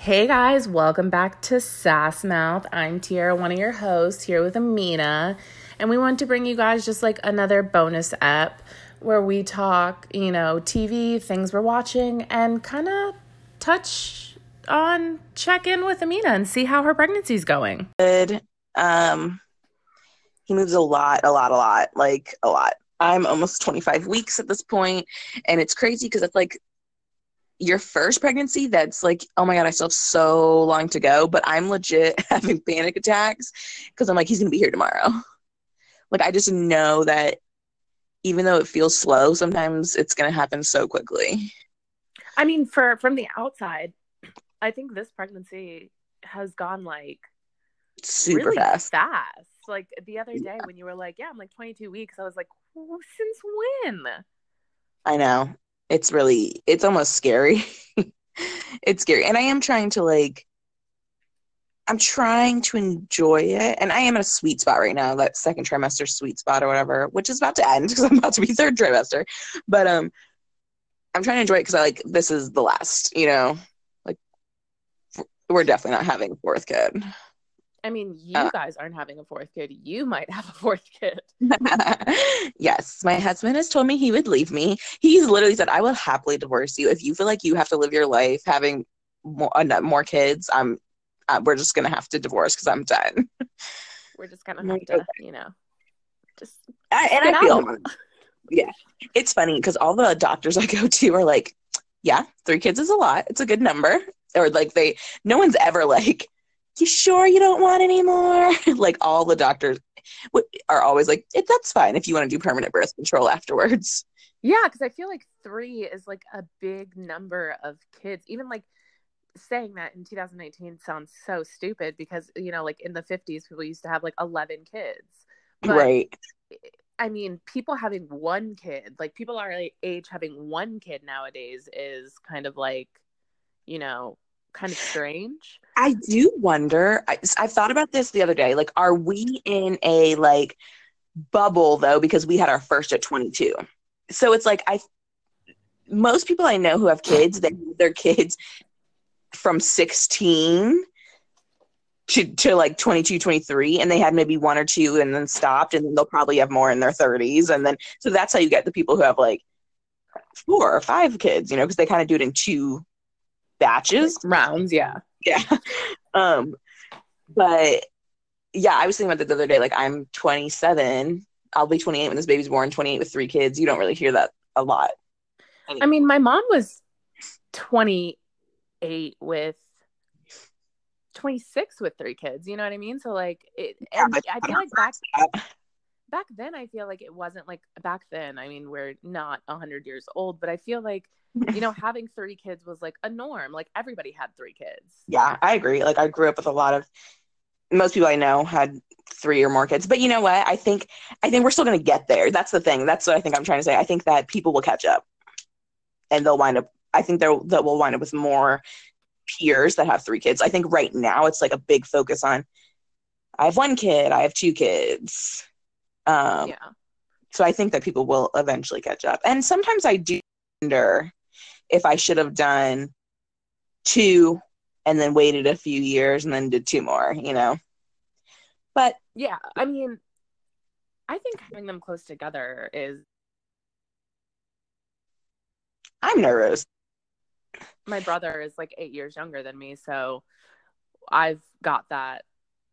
Hey guys, welcome back to Sass Mouth. I'm Tiara, one of your hosts, here with Amina, and we want to bring you guys just like another bonus app where we talk, you know, TV, things we're watching, and kind of touch on check in with Amina and see how her pregnancy's going. Good. Um, he moves a lot, a lot, a lot, like a lot. I'm almost 25 weeks at this point, and it's crazy because it's like your first pregnancy that's like, oh my God, I still have so long to go. But I'm legit having panic attacks because I'm like, he's going to be here tomorrow. Like, I just know that even though it feels slow, sometimes it's going to happen so quickly. I mean, for from the outside, I think this pregnancy has gone like super really fast. Fast. Like the other day when you were like, "Yeah, I'm like 22 weeks," I was like, "Since when?" I know it's really it's almost scary. It's scary. And i am trying to like i'm trying to enjoy it. And i am in a sweet spot right now that second trimester sweet spot or whatever which is about to end because i'm about to be third trimester. But um i'm trying to enjoy it because i like this is the last you know? Like we're definitely not having a fourth kid I mean, you uh, guys aren't having a fourth kid. You might have a fourth kid. yes, my husband has told me he would leave me. He's literally said, "I will happily divorce you if you feel like you have to live your life having more, uh, more kids. I'm, uh, we're just gonna have to divorce because I'm done. We're just gonna have to, you know, just I, and I feel, yeah, it's funny because all the doctors I go to are like, yeah, three kids is a lot. It's a good number, or like they, no one's ever like you sure you don't want any more? like all the doctors are always like, that's fine if you want to do permanent birth control afterwards. Yeah, because I feel like three is like a big number of kids. Even like saying that in 2019 sounds so stupid because, you know, like in the 50s, people used to have like 11 kids. But, right. I mean, people having one kid, like people our age having one kid nowadays is kind of like, you know, kind of strange. I do wonder. I, I thought about this the other day. Like, are we in a like bubble though? Because we had our first at 22. So it's like I. Most people I know who have kids, they have their kids from 16 to, to like 22 23 and they had maybe one or two and then stopped and they'll probably have more in their 30s and then so that's how you get the people who have like four or five kids you know because they kind of do it in two batches. Rounds yeah. Yeah. Um but yeah i was thinking about that the other day like i'm 27 i'll be 28 when this baby's born 28 with three kids. You don't really hear that a lot. I mean my mom was 28 with 26 with three kids you know what i mean? So like it yeah, i feel like back back then i feel like it wasn't like back then i mean we're not 100 years old but i feel like you know, having three kids was like a norm. Like everybody had three kids. Yeah, I agree. Like I grew up with a lot of most people I know had three or more kids. But you know what? I think I think we're still gonna get there. That's the thing. That's what I think I'm trying to say. I think that people will catch up and they'll wind up I think they'll that will wind up with more peers that have three kids. I think right now it's like a big focus on I have one kid, I have two kids. Um yeah. so I think that people will eventually catch up. And sometimes I do wonder if I should have done two and then waited a few years and then did two more, you know. But yeah, I mean, I think having them close together is. I'm nervous. My brother is like eight years younger than me, so I've got that,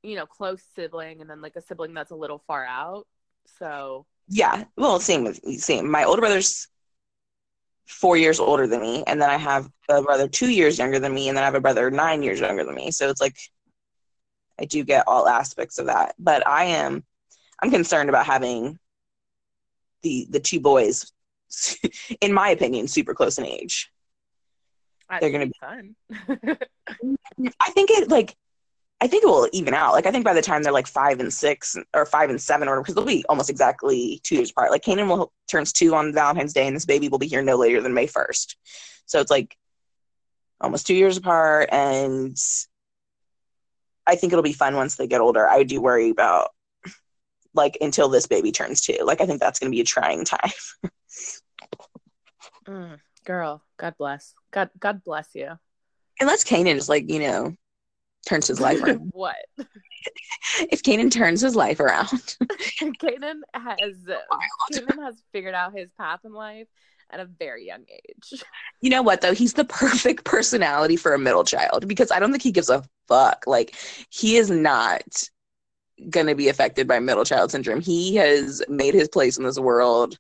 you know, close sibling and then like a sibling that's a little far out. So yeah, well, same with same. My older brother's four years older than me, and then I have a brother two years younger than me, and then I have a brother nine years younger than me. So it's like I do get all aspects of that, but I am I'm concerned about having the the two boys, in my opinion, super close in age. That They're gonna be fun. I think it like I think it will even out. Like I think by the time they're like five and six or five and seven or because they'll be almost exactly two years apart. Like Kanan will turns two on Valentine's Day, and this baby will be here no later than May first. So it's like almost two years apart, and I think it'll be fun once they get older. I do worry about like until this baby turns two. Like I think that's going to be a trying time. mm, girl, God bless. God, God bless you. Unless Kanan is like, you know, turns his life around. what? if Kanan turns his life around. Kanan has Kanan has figured out his path in life at a very young age. You know what though? He's the perfect personality for a middle child because I don't think he gives a fuck. Like he is not going to be affected by middle child syndrome. He has made his place in this world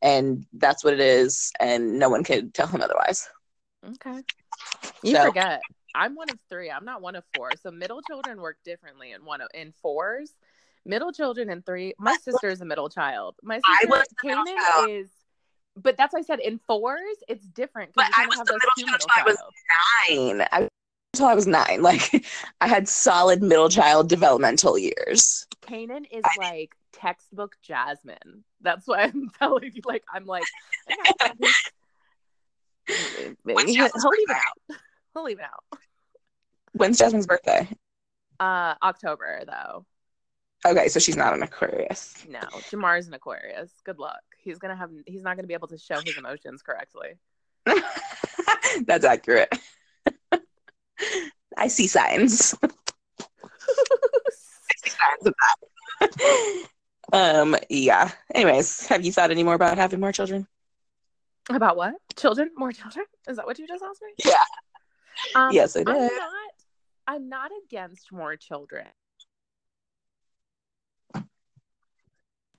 and that's what it is and no one could tell him otherwise. Okay. You So- forget. I'm one of three. I'm not one of four. So middle children work differently in one of in fours. Middle children in three. My sister is a middle child. My sister Kanan is but that's why I said in fours, it's different But because you I was have the those middle child middle I was. Nine. I, until I was nine. Like I had solid middle child developmental years. Kanan is like textbook Jasmine. That's why I'm telling you. Like I'm like, When's he'll leave it out. He'll leave it out. When's Jasmine's birthday? Uh, October though. Okay, so she's not an Aquarius. No, Jamar's an Aquarius. Good luck. He's gonna have. He's not gonna be able to show his emotions correctly. That's accurate. I see signs. signs of that. um, yeah. Anyways, have you thought any more about having more children? About what? Children? More children? Is that what you just asked me? Yeah. Um, Yes, I I'm did. not. I'm not against more children.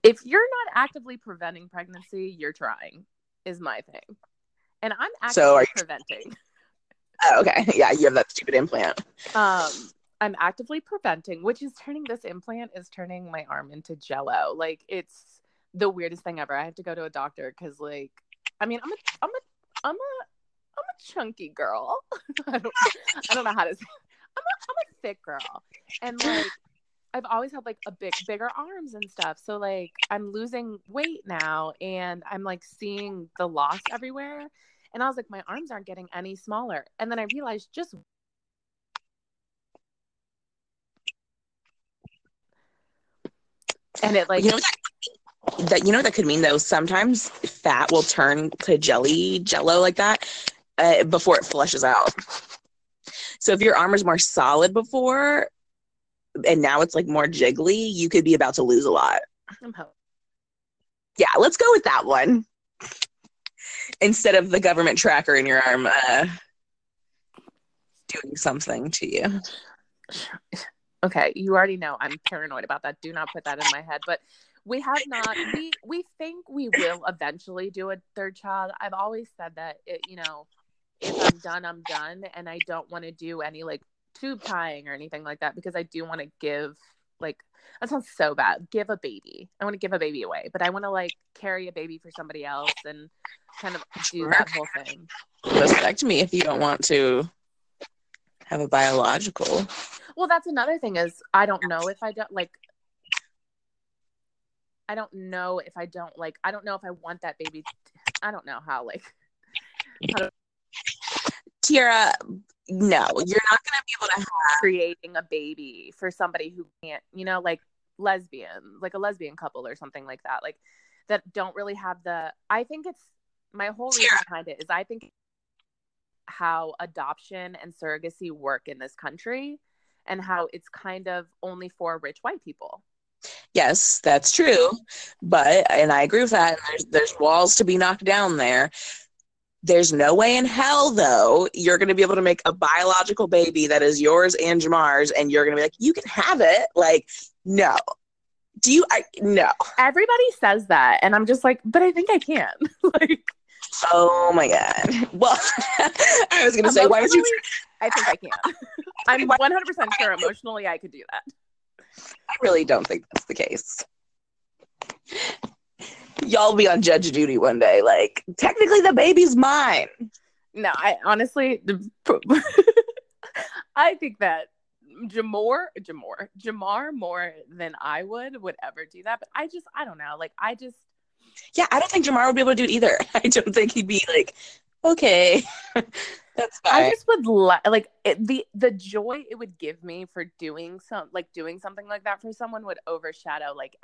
If you're not actively preventing pregnancy, you're trying. Is my thing, and I'm actively So are you- preventing. Oh, okay. Yeah, you have that stupid implant. Um, I'm actively preventing, which is turning this implant is turning my arm into jello. Like it's the weirdest thing ever. I have to go to a doctor because, like, I mean, I'm a, I'm a, I'm a chunky girl. I don't, I don't know how to say. I'm a, I'm a thick girl, and like, I've always had like a big, bigger arms and stuff. So like, I'm losing weight now, and I'm like seeing the loss everywhere. And I was like, my arms aren't getting any smaller. And then I realized just and it like you know that, that you know that could mean though. Sometimes fat will turn to jelly, jello like that, uh, before it flushes out. So if your arm was more solid before, and now it's like more jiggly, you could be about to lose a lot. I'm ho- Yeah, let's go with that one instead of the government tracker in your arm uh, doing something to you. okay you already know i'm paranoid about that do not put that in my head but we have not we we think we will eventually do a third child i've always said that it, you know if i'm done i'm done and i don't want to do any like tube tying or anything like that because i do want to give like that sounds so bad. Give a baby. I want to give a baby away but i want to like carry a baby for somebody else and kind of do that whole thing. Respect me if you don't want to have a biological. Well, that's another thing is I don't know if I don't like I don't know if I don't like I don't know if I want that baby. I don't know how like Tiara, no, you're not going to be able to have. creating a baby for somebody who can't, you know, like lesbian, like a lesbian couple or something like that. Like that don't really have the I think it's my whole reason behind it is I think how adoption and surrogacy work in this country and how it's kind of only for rich white people. Yes, that's true. But, and I agree with that. There's, there's walls to be knocked down there. There's no way in hell, though, you're going to be able to make a biological baby that is yours and Jamar's, and you're going to be like, you can have it. Like, no. Do you? I no. Everybody says that, and I'm just like, but I think I can. like, Oh my god. Well, I was going to say, why would you? I think I can. I'm 100 percent sure emotionally I could do that. I really don't think that's the case. Y'all be on judge duty one day. Like, technically, the baby's mine. No, I honestly, I think that Jamor, Jamor, Jamar more than I would would ever do that. But I just, I don't know. Like, I just, Yeah, I don't think Jamar would be able to do it either. I don't think he'd be like, okay, that's fine. I just would li- like it, the the joy it would give me for doing some like doing something like that for someone would overshadow like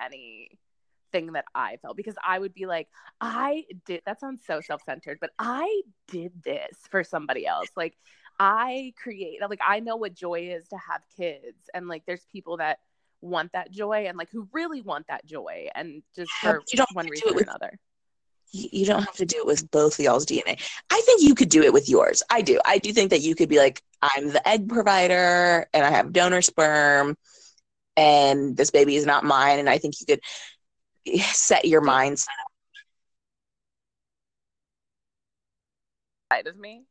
anything that I felt because I would be like I did that sounds so self-centered but I did this for somebody else like I create like I know what joy is to have kids and like there's people that want that joy and like who really want that joy and just for you don't one to reason do it or with- another. you you don't have to do it with both of y'all's DNA. I think you could do it with yours. I do. I do think that you could be like, I'm the egg provider and I have donor sperm and this baby is not mine. And I think you could set your mindset. Side of me.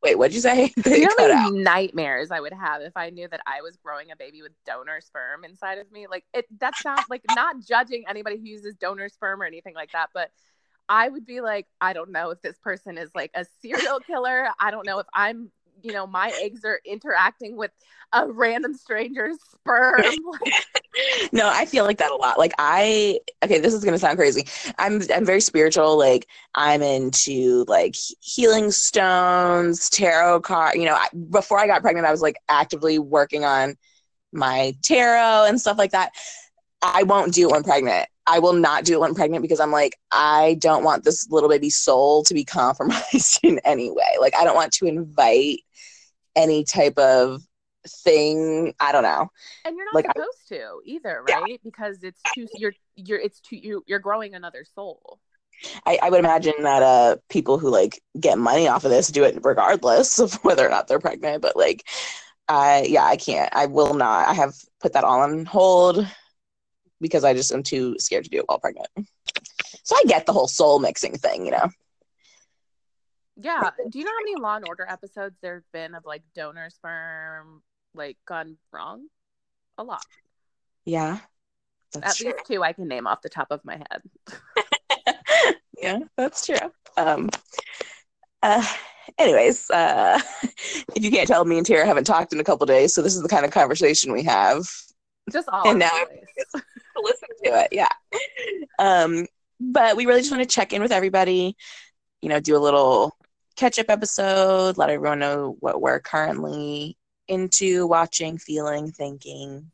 Wait, what'd you say? You know how nightmares I would have if I knew that I was growing a baby with donor sperm inside of me? Like it that sounds like not judging anybody who uses donor sperm or anything like that, but I would be like, I don't know if this person is like a serial killer. I don't know if I'm, you know, my eggs are interacting with a random stranger's sperm. No, I feel like that a lot. Like I okay, this is gonna sound crazy. I'm I'm very spiritual. Like I'm into like healing stones, tarot card. You know, I, before I got pregnant, I was like actively working on my tarot and stuff like that. I won't do it when pregnant. I will not do it when pregnant because I'm like I don't want this little baby soul to be compromised in any way. Like I don't want to invite any type of thing. I don't know. and you're not Like, I- supposed to either, Yeah. right? Because it's too you're you're it's too you you're growing another soul. I, I would imagine that uh people who like get money off of this do it regardless of whether or not they're pregnant. But like, I yeah, I can't. I will not. I have put that all on hold because I just am too scared to do it while pregnant. So I get the whole soul mixing thing, you know. Yeah. Do you know how many Law and Order episodes there've been of like donor sperm like gone wrong? A lot. Yeah, At true. least two I can name off the top of my head. yeah, that's true. Um, uh, anyways, uh, if you can't tell, me and Tara haven't talked in a couple days, so this is the kind of conversation we have. Just all And now listen to it. Yeah. Um, but we really just want to check in with everybody, you know, do a little catch up episode, let everyone know what we're currently into, watching, feeling, thinking.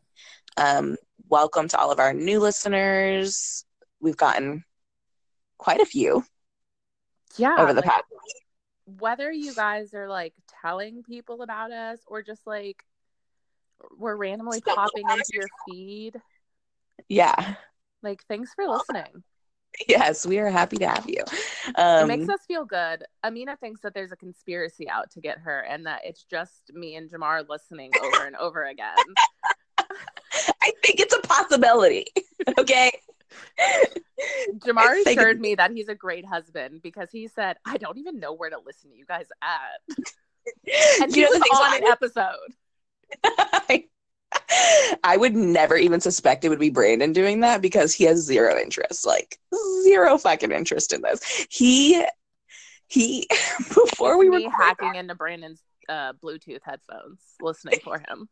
Um, welcome to all of our new listeners. We've gotten quite a few Yeah. over the like, past. whether you guys are like telling people about us or just like we're randomly popping into your feed. Yeah. Like thanks for listening. Yes, we are happy to have you. it Um, makes us feel good. Amina thinks that there's a conspiracy out to get her and that it's just me and Jamar listening over and over again. I think it's a possibility. Okay. Jamar assured me that he's a great husband because he said, I don't even know where to listen to you guys at. And he You know, the was on an episode. I, I would never even suspect it would be Brandon doing that because he has zero interest, like zero fucking interest in this. He he before we were hacking into Brandon's uh, Bluetooth headphones, listening for him.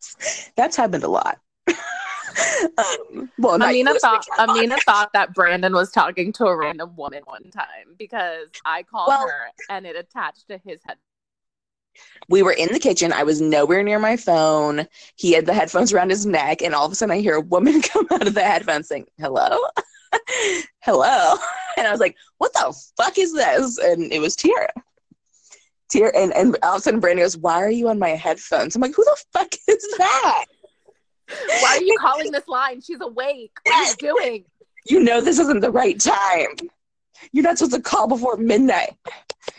that's happened a lot. um, well, Amina thought Amina thought that Brandon was talking to a random woman one time because I called Well- her and it attached to his head. We were in the kitchen. I was nowhere near my phone. He had the headphones around his neck, and all of a sudden, I hear a woman come out of the headphones saying, "Hello, hello," and I was like, "What the fuck is this?" And it was Tiara. Tiara, and and all of a sudden, Brandon goes, "Why are you on my headphones?" I'm like, "Who the fuck is that?" Why are you calling this line? She's awake. What are you doing? You know this isn't the right time. You're not supposed to call before midnight.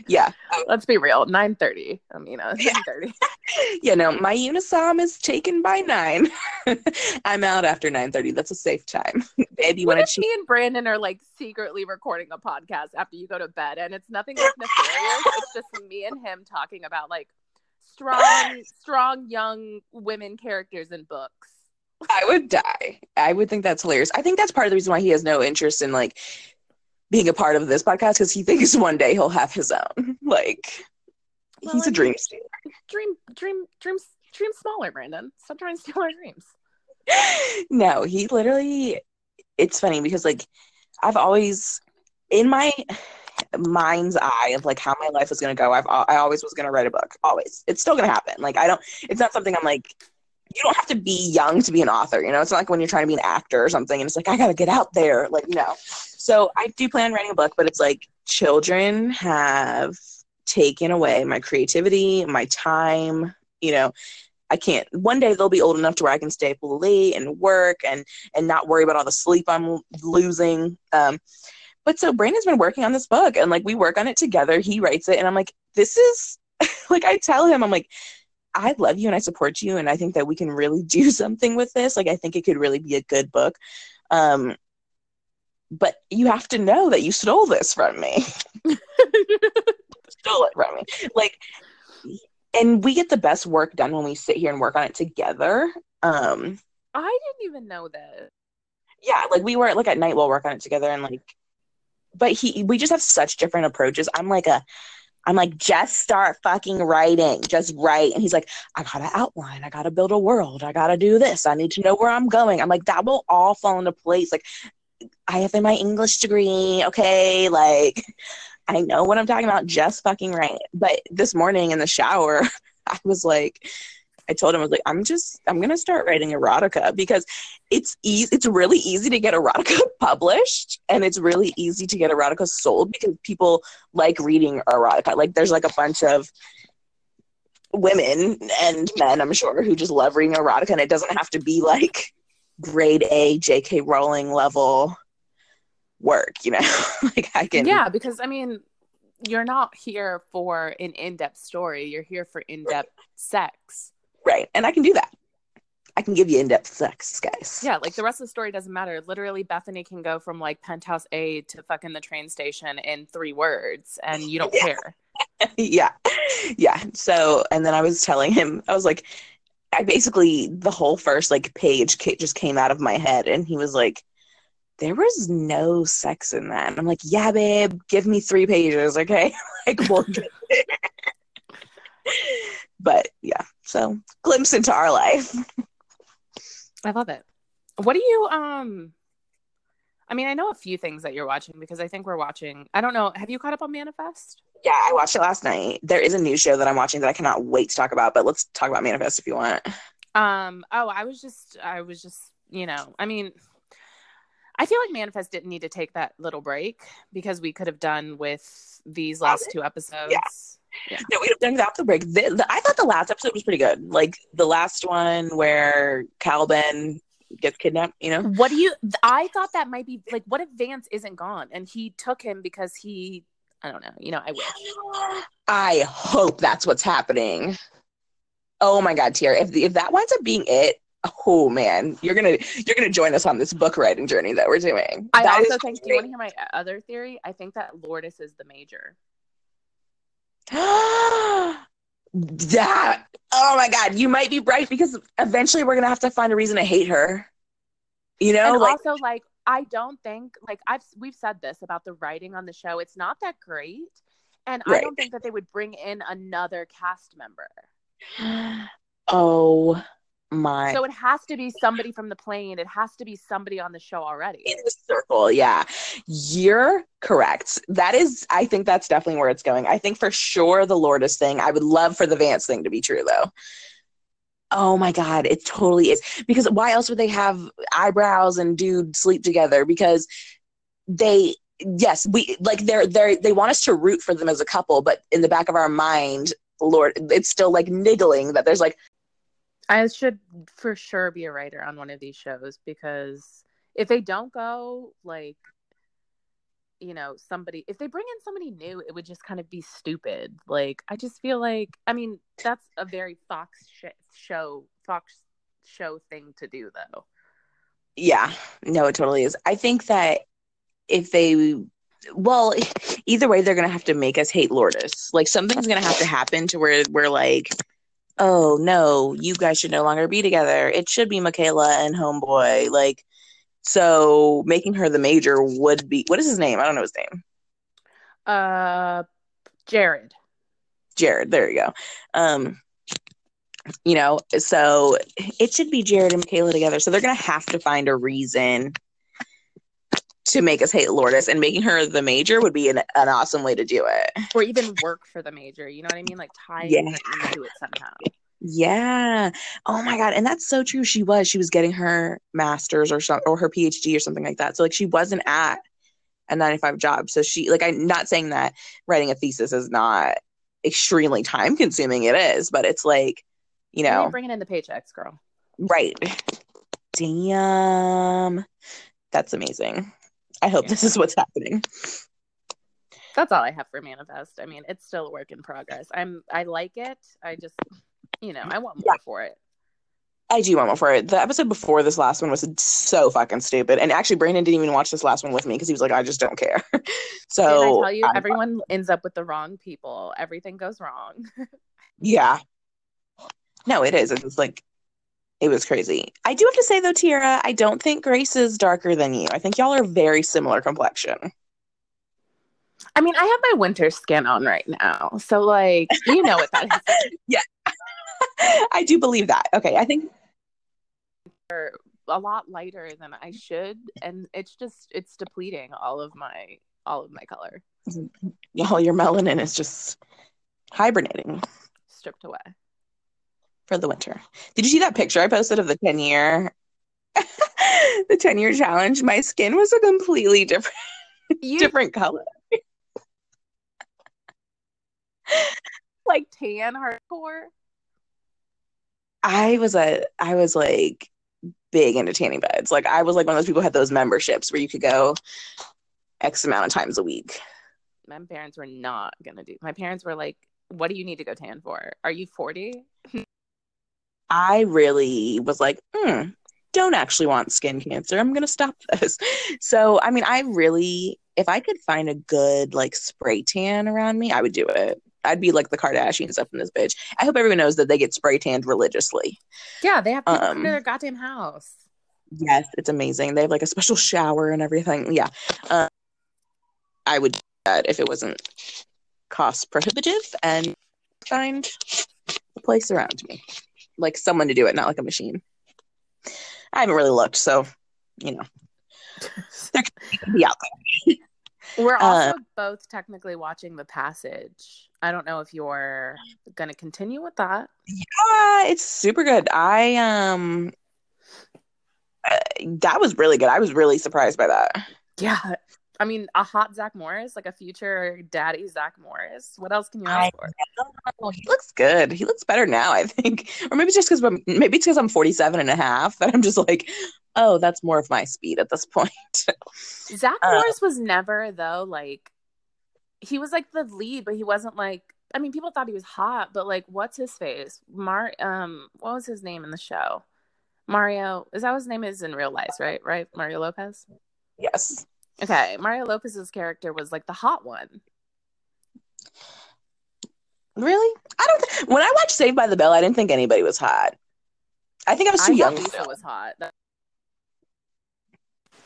Yeah, Let's be real. Nine thirty. Amina. Nine thirty. you know my unisom is taken by nine. I'm out after nine thirty. That's a safe time. Baby, want to me and Brandon are like secretly recording a podcast after you go to bed and it's nothing like nefarious? It's just me and him talking about like strong, strong young women characters in books. I would die. I would think that's hilarious. I think that's part of the reason why he has no interest in like being a part of this podcast because he thinks one day he'll have his own. Like Well, he's a dream. Dream, dream, dream, dream smaller, Brandon. Stop trying to steal our dreams. no, he literally. It's funny because like I've always in my mind's eye of like how my life was gonna go. I've I always was gonna write a book. Always, it's still gonna happen. Like I don't. It's not something I'm like. You don't have to be young to be an author. You know, it's not like when you're trying to be an actor or something, and it's like I gotta get out there. Like no. So I do plan on writing a book, but it's like children have taken away my creativity, my time, you know, I can't one day they'll be old enough to where I can stay up late and work and and not worry about all the sleep I'm losing. Um but so Brandon's been working on this book and like we work on it together. He writes it and I'm like, this is like I tell him, I'm like, I love you and I support you and I think that we can really do something with this. Like I think it could really be a good book. Um but you have to know that you stole this from me. stole it from me. Like and we get the best work done when we sit here and work on it together. Um I didn't even know that. Yeah, like we were like at night we'll work on it together and like but he we just have such different approaches. I'm like a I'm like, just start fucking writing, just write. And he's like, I gotta outline, I gotta build a world, I gotta do this, I need to know where I'm going. I'm like, that will all fall into place. Like, I have my English degree, okay? Like, I know what I'm talking about, just fucking write. But this morning in the shower, I was like, I told him I was like, I'm just I'm gonna start writing erotica because it's easy. It's really easy to get erotica published, and it's really easy to get erotica sold because people like reading erotica. Like there's like a bunch of women and men, I'm sure, who just love reading erotica, and it doesn't have to be like grade A J.K. Rowling level work. You know, like I can. Yeah, because I mean, you're not here for an in-depth story. You're here for in-depth sex. Right. And I can do that. I can give you in depth sex, guys. Yeah, like the rest of the story doesn't matter. Literally, Bethany can go from like penthouse A to fucking the train station in three words, and you don't yeah. care. yeah. Yeah. So, and then I was telling him, I was like, I basically, the whole first like page just came out of my head, and he was like, there was no sex in that. And I'm like, yeah, babe, give me three pages, okay? like, we'll but yeah, so glimpse into our life. I love it. What do you um I mean, I know a few things that you're watching because I think we're watching. I don't know. Have you caught up on Manifest? Yeah, I watched it last night. There is a new show that I'm watching that I cannot wait to talk about, but let's talk about Manifest if you want. Um, oh, I was just I was just, you know, I mean, I feel like Manifest didn't need to take that little break because we could have done with these last two episodes. Yeah yeah. No, we'd have done without the break. The, the, I thought the last episode was pretty good. Like the last one where Calvin gets kidnapped, you know? What do you I thought that might be like what if Vance isn't gone and he took him because he I don't know, you know, I wish. I hope that's what's happening. Oh my god, Tier. If if that winds up being it, oh man, you're gonna you're gonna join us on this book writing journey that we're doing. I that also think. Do you want to hear my other theory? I think that Lourdes is the major. that oh my god. You might be right because eventually we're gonna have to find a reason to hate her. You know and like, also like i don't think like i've we've said this about the writing on the show. It's not that great. And right. i don't think that they would bring in another cast member. Oh my so it has to be somebody from the plane. It has to be somebody on the show already. In the circle yeah. You're correct. That is i think that's definitely where it's going. I think for sure the lourdes thing i would love for the vance thing to be true though. Oh my god it totally is. Because why else would they have eyebrows and dude sleep together? Because they yes we like they're they're they want us to root for them as a couple but in the back of our mind lord it's still like niggling that there's like I should for sure be a writer on one of these shows because if they don't go, like, you know, somebody, if they bring in somebody new, it would just kind of be stupid. Like, I just feel like, I mean, that's a very Fox sh- show, Fox show thing to do, though. Yeah, no, it totally is. I think that if they, well, either way, they're gonna have to make us hate Lourdes. Like something's gonna have to happen to where we're like, oh no, you guys should no longer be together. It should be Michaela and Homeboy. Like, so making her the major would be what is his name? I don't know his name. Uh, Jared. Jared. There you go. Um, you know, so it should be Jared and Michaela together. So they're gonna have to find a reason to make us hate Lourdes, and making her the major would be an, an awesome way to do it. Or even work for the major. You know what I mean? Like tie yeah. into it somehow. Yeah. Oh my god, and that's so true. She was. She was getting her master's or some or her PhD or something like that. So like she wasn't at a 9 to 5 job. So she like I'm not saying that writing a thesis is not extremely time consuming it is, but it's like, you know, bringing in the paychecks, girl. right. Damn. That's amazing. I hope this is what's happening. That's all I have for manifest. I mean, it's still a work in progress. I'm I like it. I just you know, I want more for it. I do want more for it. The episode before this last one was so fucking stupid. And actually, Brandon didn't even watch this last one with me because he was like, I just don't care. so, I tell you I'm- everyone ends up with the wrong people. Everything goes wrong. yeah. No, it is. It's like, it was crazy. I do have to say, though, Tiara, I don't think Grace is darker than you. I think y'all are very similar complexion. I mean, I have my winter skin on right now. So like, you know what that is. Yeah, I do believe that. Okay. I think, a lot lighter than I should and it's just it's depleting all of my all of my color y'all, your melanin is just hibernating stripped away. For the winter. Did you see that picture I posted of the 10 year? the 10 year challenge my skin was a completely different You different color like tan hardcore? I was a I was like big into tanning beds. Like I was like one of those people who had those memberships where you could go X amount of times a week. My parents were not gonna do. My parents were like, "What do you need to go tan for? Are you 40? I really was like, hmm, don't actually want skin cancer. I'm gonna stop this. So I mean, I really, if I could find a good like spray tan around me, I would do it. I'd be like the Kardashians up in this bitch. I hope everyone knows that they get spray tanned religiously. Yeah, they have come Um, to their goddamn house. Yes, it's amazing. They have like a special shower and everything. Yeah. Um, I would do that if it wasn't cost prohibitive and find a place around me. Like someone to do it, not like a machine. I haven't really looked, so you know. There could be out there. We're also uh, both technically watching The Passage. I don't know if you're gonna continue with that. Yeah, it's super good. I um uh, that was really good. I was really surprised by that. Yeah. I mean, a hot Zach Morris, like a future daddy Zach Morris. What else can you ask for? Oh, he looks good. He looks better now, I think. Or maybe just because maybe it's because I'm 47 and a half that I'm just like, oh, that's more of my speed at this point. Zach Uh, Morris was never though like he was like the lead, but he wasn't like I mean, people thought he was hot, but like what's his face? Mar um what was his name in the show? Mario is that what his name is in real life, right? Right? Mario Lopez? yes. Okay. Mario Lopez's character was like the hot one. Really? I don't th- when I watched Saved by the Bell, I didn't think anybody was hot. I think I was too thought young. Lisa was hot. That-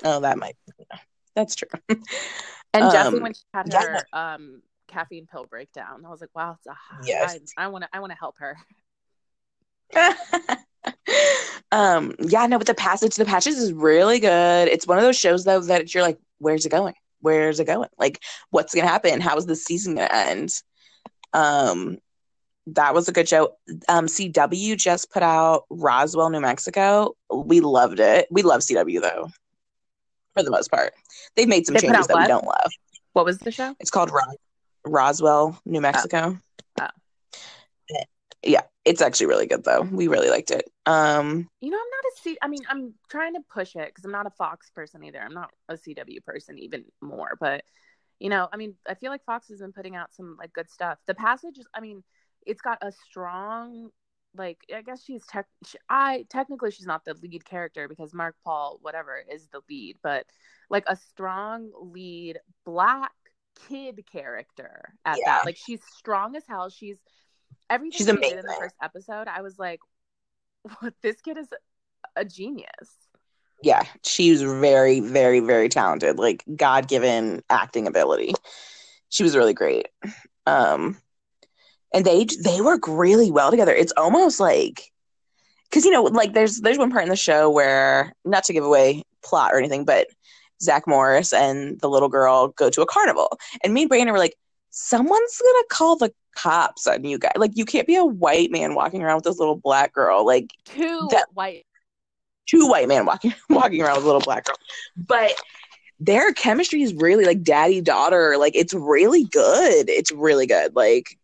Oh, that might that's true. And Um, when she had yeah. her um caffeine pill breakdown, I was like, wow, it's a hot. Yes. I, I wanna I wanna help her. um yeah no but the passage the passage is really good. It's one of those shows though that you're like where's it going? Where's it going? Like what's gonna happen? How is the season gonna end? Um that was a good show. Um cw just put out roswell new mexico. We loved it. We love cw though for the most part. They've made some They changes that we don't love. What was the show? it's called Ros- roswell new mexico. Oh. yeah it's actually really good though we really liked it um You know, I'm not a C. I mean, I'm trying to push it because I'm not a Fox person either. I'm not a CW person even more. But you know, I mean, I feel like Fox has been putting out some like good stuff. The Passage, is- I mean, it's got a strong, like, I guess she's tech. She, I technically she's not the lead character because Mark Paul, whatever, is the lead, but like a strong lead black kid character at Yeah. that. Like, she's strong as hell. She's everything She's she did in the first episode. I was like, what this kid is a genius. yeah, she was very, very, very talented, like God given acting ability. She was really great. Um, and they they work really well together. It's almost like because you know, like there's there's one part in the show where not to give away plot or anything, but Zach Morris and the little girl go to a carnival, and me and Brandon were like, someone's gonna call the cops on you guys. Like, you can't be a white man walking around with this little black girl. Like, Two That- white. two white men walking walking around with a little black girl. But their chemistry is really like daddy daughter. Like it's really good. It's really good. Like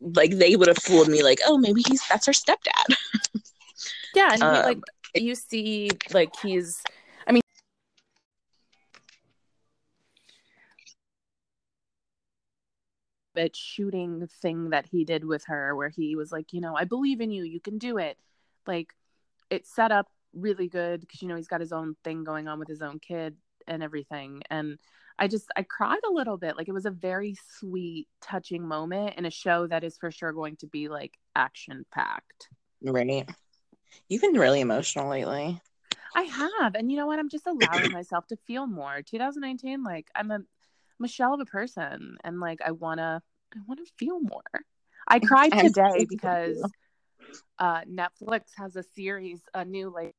like they would have fooled me like, oh, maybe he's that's her stepdad. Yeah, and he, Um, like you see, like he's. I mean, that shooting thing that he did with her, where he was like, you know, I believe in you, you can do it. Like, it set up really good because you know he's got his own thing going on with his own kid and everything, and. I just I cried a little bit. Like it was a very sweet, touching moment in a show that is for sure going to be like action packed. right. You've been really emotional lately. I have, and you know what? I'm just allowing myself to feel more. 2019, like I'm a, Shell of a person, and like I wanna, I wanna feel more. I cried today because uh, Netflix has a series, a new like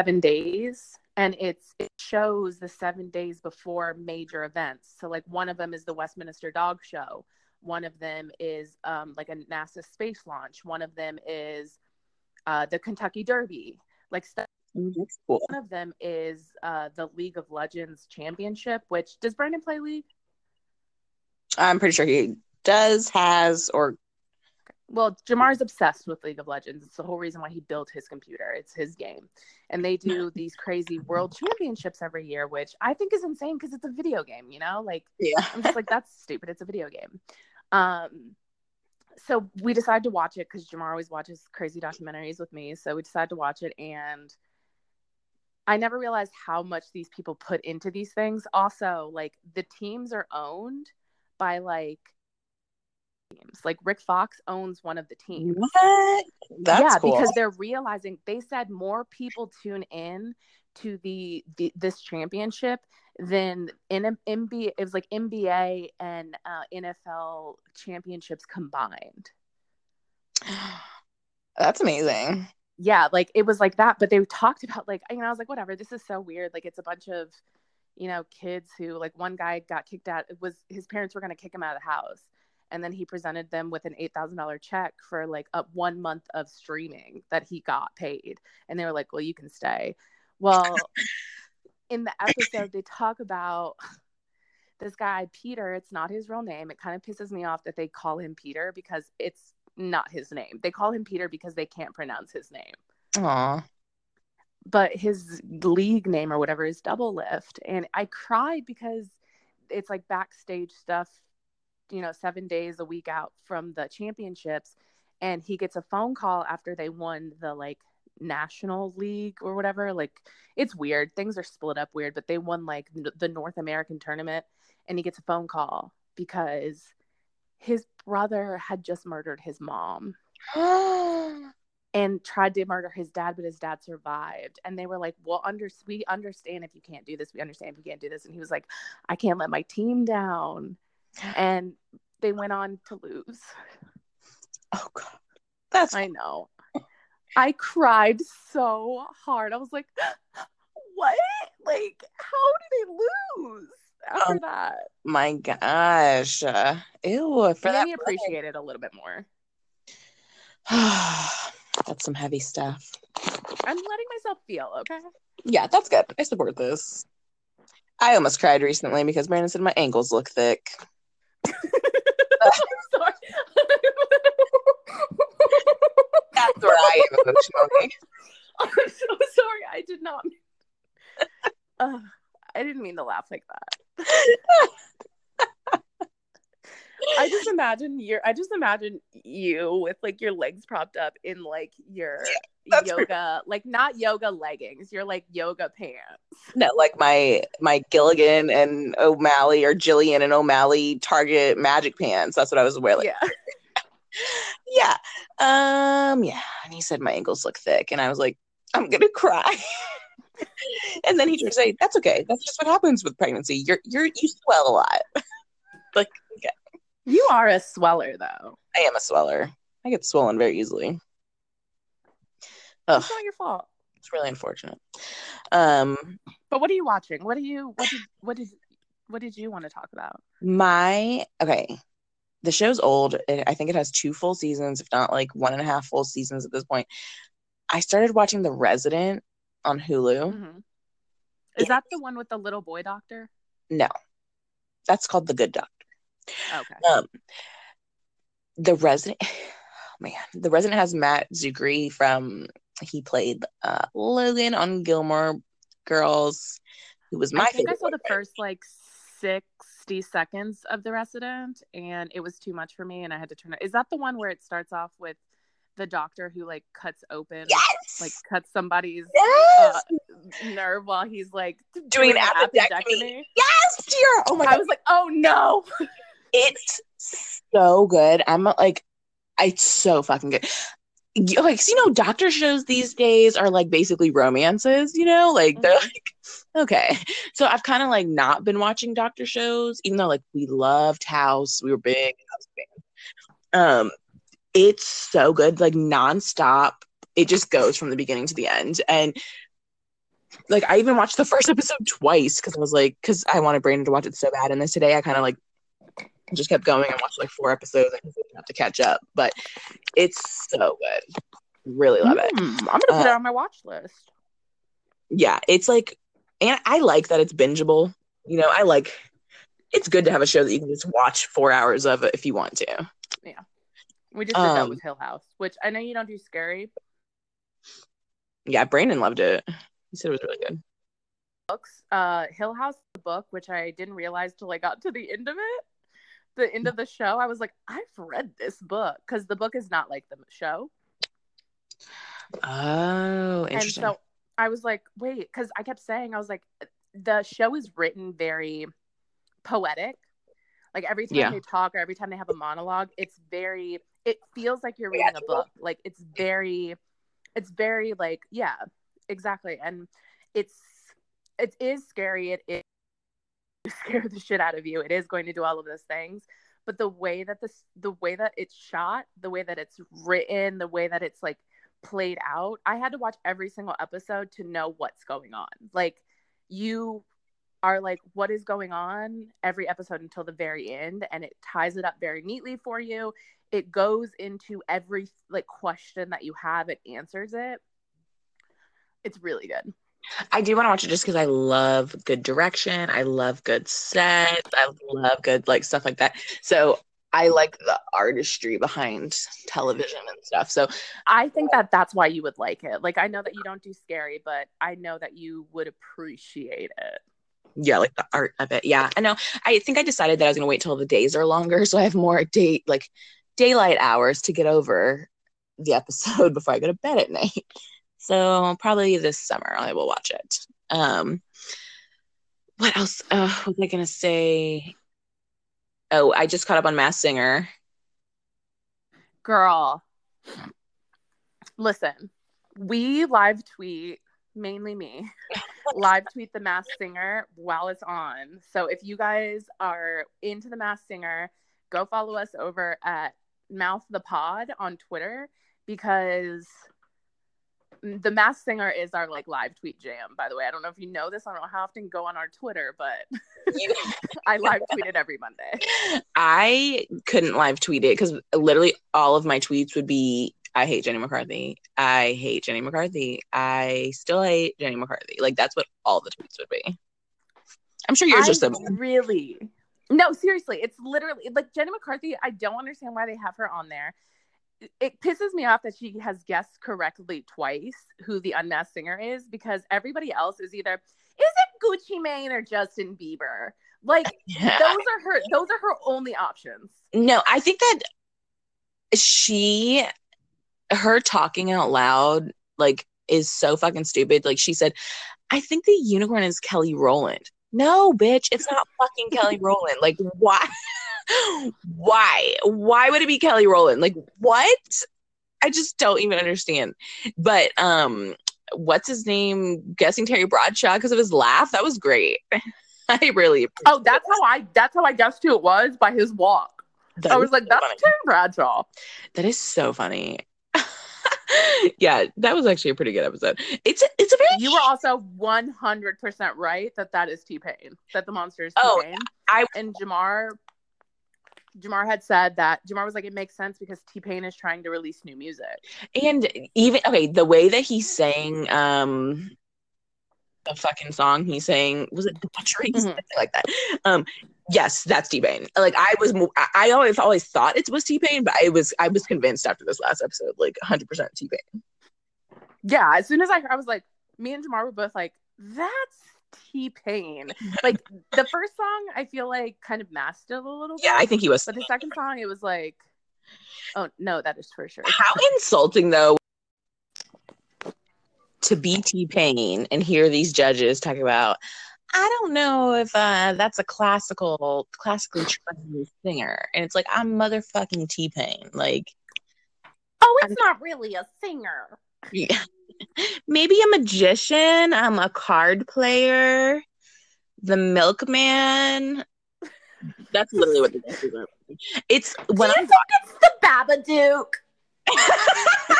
seven days, and it's it shows the seven days before major events. So like one of them is the Westminster Dog Show. One of them is um, like a NASA space launch. One of them is uh, the Kentucky Derby. Like stuff. Mm, That's cool. One of them is uh, the League of Legends Championship. Which does Brandon play League? I'm pretty sure he does, has, or Well, Jamar's obsessed with League of Legends. It's the whole reason why he built his computer. It's his game, and they do these crazy world championships every year, which I think is insane because it's a video game. You know, like yeah. I'm just like, that's stupid. It's a video game. Um, so we decided to watch it because Jamar always watches crazy documentaries with me. So we decided to watch it, and I never realized how much these people put into these things. Also, like the teams are owned by like teams. Like Rick Fox owns one of the teams. What? That's yeah, cool. because they're realizing they said more people tune in to the, the this championship than in NBA. It was like NBA and uh, NFL championships combined. That's amazing. Yeah, like it was like that. But they talked about like you know I was like whatever. This is so weird. Like it's a bunch of you know kids who like one guy got kicked out. It was his parents were going to kick him out of the house. And then he presented them with an eight thousand dollar check for like a one month of streaming that he got paid, and they were like, "Well, you can stay." Well, in the episode, they talk about this guy Peter. It's not his real name. It kind of pisses me off that they call him Peter because it's not his name. They call him Peter because they can't pronounce his name. Aw. But his league name or whatever is Doublelift, and I cried because it's like backstage stuff you know, seven days a week out from the championships. And he gets a phone call after they won the like national league or whatever. Like it's weird. Things are split up weird, but they won like n- the North American tournament. And he gets a phone call because his brother had just murdered his mom and tried to murder his dad, but his dad survived. And they were like, "Well, under we understand if you can't do this. We understand if you can't do this." And he was like, "I can't let my team down." And they went on to lose. oh god. That's I know. I cried so hard. I was like, "What? Like, how did they lose after Um, that?" my gosh. Uh, ew. For that me appreciate it a little bit more. That's some heavy stuff. I'm letting myself feel okay. Yeah, that's good. I support this. I almost cried recently because Brandon said my ankles look thick. I'm Sorry. That's where I am emotionally. I'm so sorry. I did not. Uh, I didn't mean to laugh like that. I just imagine your. I just imagine you with like your legs propped up in like your yoga, like not yoga leggings. you're like yoga pants. No, like my my Gilligan and O'Malley or Jillian and O'Malley Target Magic pants. That's what I was wearing. yeah. yeah. Um, yeah. And he said my ankles look thick, and I was like, I'm gonna cry. and then he tried to say, That's okay. That's just what happens with pregnancy. You're you're you swell a lot. like, okay. You are a sweller though. I am a sweller. I get swollen very easily. Ugh, It's not your fault. it's really unfortunate. Um, But what are you watching? What do you? What did? What did? What did you want to talk about? my okay. The show's old. It, I think it has two full seasons, if not like one and a half full seasons at this point. I started watching The Resident on Hulu. Mhm. Is that the one with the little boy doctor? No, That's called The Good Doctor. Okay. Um, the resident, oh, man, the resident has Matt Czuchry from. He played uh, Logan on Gilmore Girls, who was my I think I saw the boyfriend. first like sixty seconds of The Resident, and it was too much for me, and I had to turn it. Is that the one where it starts off with the doctor who like cuts open, Yes, like cuts somebody's yes, uh, nerve while he's like Doing an appendectomy. yes, dear. Oh my I god, I was like, oh no. it's so good. I'm like, it's so fucking good. Like, you know, doctor shows these days are like basically romances. You know, like they're Mhm. like, okay. So I've kind of like not been watching doctor shows, even though like we loved House, we were big House fans. Um, it's so good, like nonstop. It just goes from the beginning to the end, and like I even watched the first episode twice because I was like, because I wanted Brandon to watch it so bad, and then today I kind of like just kept going and watched like four episodes. I just have to catch up, but it's so good. Really love it. Mm, I'm gonna put Uh, it on my watch list. Yeah, it's like, and I like that it's bingeable. You know, I like. It's good to have a show that you can just watch four hours of if you want to. We just did that um, with Hill House, which I know you don't do scary Yeah, Brandon loved it. He said it was really good. books. Uh, Hill House, the book, which I didn't realize till I got to the end of it, the end of the show. I was like, I've read this book because the book is not like the show. Oh, And interesting. so I was like, wait, because I kept saying, I was like, the show is written very poetic. Like every time Yeah. they talk or every time they have a monologue, it's very, it feels like you're reading a book. Like it's very, it's very like, yeah, exactly. And it's, it is scary. It is scare the shit out of you. It is going to do all of those things. But the way that this, the way that it's shot, the way that it's written, the way that it's like played out, I had to watch every single episode to know what's going on. Like you are like, what is going on every episode until the very end, and it ties it up very neatly for you. It goes into every like question that you have, it answers it. It's really good. I do want to watch it just because I love good direction. I love good sets. I love good like stuff like that. So I like the artistry behind television and stuff. So I think that that's why you would like it. Like I know that you don't do scary, but I know that you would appreciate it. yeah, like the art of it. Yeah, I know. I think I decided that I was gonna wait till the days are longer, so I have more date like daylight hours to get over the episode before I go to bed at night. So probably this summer I will watch it. Um, what else? Uh, was I gonna say? Oh, I just caught up on Masked Singer. Girl, listen, we live tweet, mainly me, live tweet the Masked Singer while it's on. So if you guys are into the Masked Singer, go follow us over at Mouth the Pod on Twitter because the Masked Singer is our like live tweet jam. By the way, I don't know if you know this. I don't know how often go on our Twitter, but I live tweet it every Monday. I couldn't live tweet it because literally all of my tweets would be I hate Jenny McCarthy. I hate Jenny McCarthy. I still hate Jenny McCarthy. Like that's what all the tweets would be. I'm sure yours I are similar. Really? No, seriously. It's literally like Jenny McCarthy. I don't understand why they have her on there. It- pisses me off that she has guessed correctly twice who the unmasked singer is because everybody else is either is it Gucci Mane or Justin Bieber? Like those are her those are her only options. No, I think that she, her talking out loud, like, is so fucking stupid. Like, she said, I think the unicorn is Kelly Rowland. No, bitch, it's not fucking Kelly Rowland. Like, why? why? Why would it be Kelly Rowland? Like, what? I just don't even understand. But, um, what's his name? Guessing Terry Bradshaw because of his laugh. That was great. I really. Oh, that's how I that's how I guessed who it was by his walk. that I was like, so that's funny. Tim Bradshaw. That is so funny. yeah, that was actually a pretty good episode. It's a, it's a very You were also 100% right that that is T Pain, that the monster is T Oh, Pain. I- and Jamar, Jamar had said that Jamar was like, it makes sense because T Pain is trying to release new music. and even okay, the way that he sang um the fucking song he sang was it the butchery Mhm. something like that. Um Yes, that's T Pain. Like I was, I- always always thought it was T Pain, but I was I was convinced after this last episode, like 100 percent T Pain. Yeah, as soon as I heard, I was like, me and Jamar were both like, that's T Pain. Like the first song, I feel like kind of masked it a little bit. Yeah, I think he was. But the second song, it was like, oh no, that is for sure. How insulting though to be T Pain and hear these judges talk about. I don't know if uh, that's a classical, classically trained singer, and it's like I'm motherfucking T Pain. Like, Oh, it's not really a singer. yeah. maybe a magician. I'm a card player, the milkman. That's literally what the judges are. It's when Do you think it's the Babadook?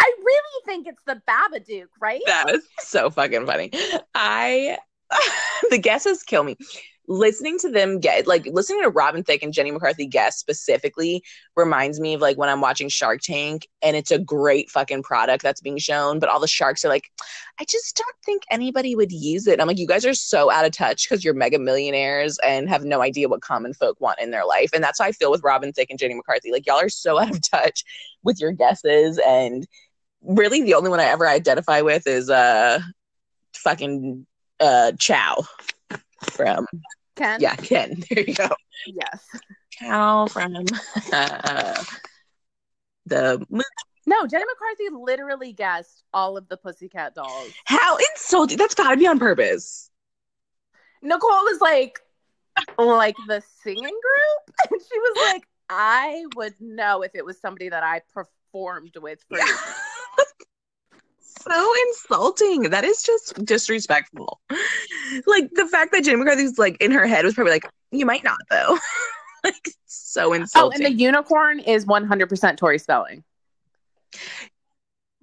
I really think it's the Babadook, right? That was so fucking funny. I the guesses kill me. Listening to them get like listening to Robin Thicke and Jenny McCarthy guest specifically reminds me of like when I'm watching Shark Tank and it's a great fucking product that's being shown, but all the sharks are like, I just don't think anybody would use it. I'm like, you guys are so out of touch because you're mega millionaires and have no idea what common folk want in their life. And that's how I feel with Robin Thicke and Jenny McCarthy. Like y'all are so out of touch with your guesses and really the only one I ever identify with is uh fucking uh Chow from Ken? yeah Ken. There you go. Yes. Chow from uh, the movie. No, Jenny McCarthy literally guessed all of the Pussycat dolls. How insulting! That's got to be on purpose. Nicole was like, like the singing group, and she was like, I would know if it was somebody that I performed with for Yeah. so insulting. That is just disrespectful. Like the fact that Jenny McCarthy's like in her head was probably like, you might not though. like so insulting. Oh, and the unicorn is 100% Tori Spelling.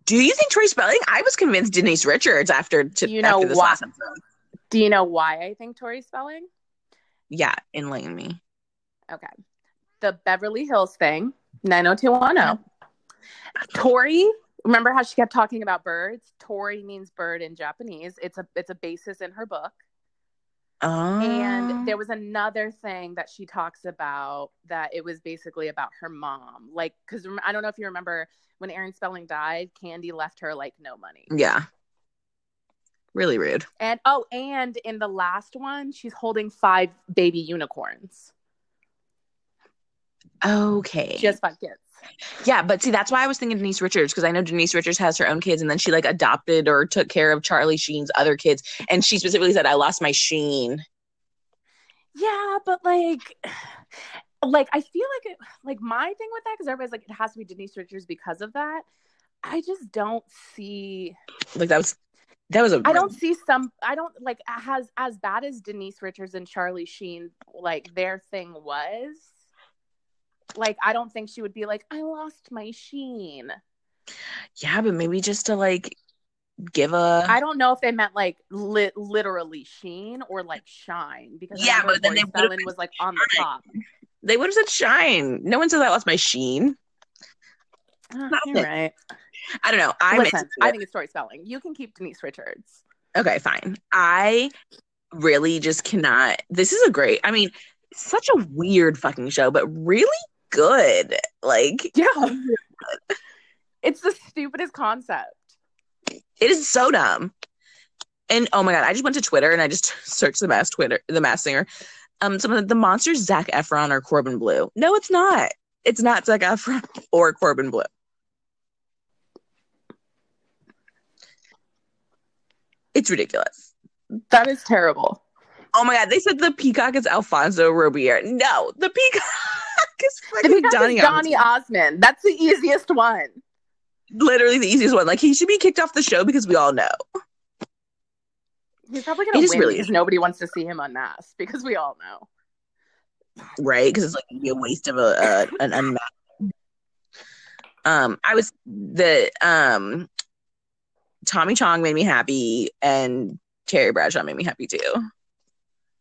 Do you think Tori Spelling? I was convinced Denise Richards after to You know after this what? last episode. Do you know why I think Tori Spelling? Yeah, enlighten me. Okay. The Beverly Hills thing, 90210. Tori, remember how she kept talking about birds? Tori means bird in Japanese. It's a it's a basis in her book. Oh. And ah. there was another thing that she talks about that it was basically about her mom. Like, because I don't know if you remember when Aaron Spelling died, Candy left her like no money. yeah. Really rude. And oh, and in the last one, she's holding five baby unicorns. Okay. She has five kids. Yeah, but see, that's why I was thinking Denise Richards because I know Denise Richards has her own kids, and then she like adopted or took care of Charlie Sheen's other kids, and she specifically said, "I lost my Sheen." Yeah, but like, like I feel like it, like my thing with that because everybody's like it has to be Denise Richards because of that. I just don't see. Like that was that was a I don't see some. I don't like has as bad as Denise Richards and Charlie Sheen like their thing was. Like I don't think she would be like I lost my Sheen. yeah, but maybe just to like give a I don't know if they meant like li- literally Sheen or like Shine because Yeah, but then they been was like on the top. they would have said shine. No one says I lost my Sheen. Ah, you're right. I don't know. I'm Listen, I think it's Tori Spelling. You can keep Denise Richards. Okay, fine. I really just cannot. This is a great. I mean, such a weird fucking show, but really good. Like Yeah. it's the stupidest concept. it is so dumb. And oh my god, I just went to Twitter and I just searched the mass Twitter, the masked singer. Um, some of the, the monsters, Zac Efron or Corbin Bleu. No, it's not. It's not Zac Efron or Corbin Bleu. It's ridiculous. That is terrible. Oh my god, they said the peacock is Alfonso Ribeiro. No, the peacock is The fucking peacock Donny is Donny Osmond. Osmond. That's the easiest one. Literally the easiest one. Like he should be kicked off the show because we all know. He's probably gonna is win really- because nobody wants to see him unmasked because we all know. right? Because it's like a waste of a, a an unmatched. Um, I was the um, Tommy Chong made me happy, and Terry Bradshaw made me happy too.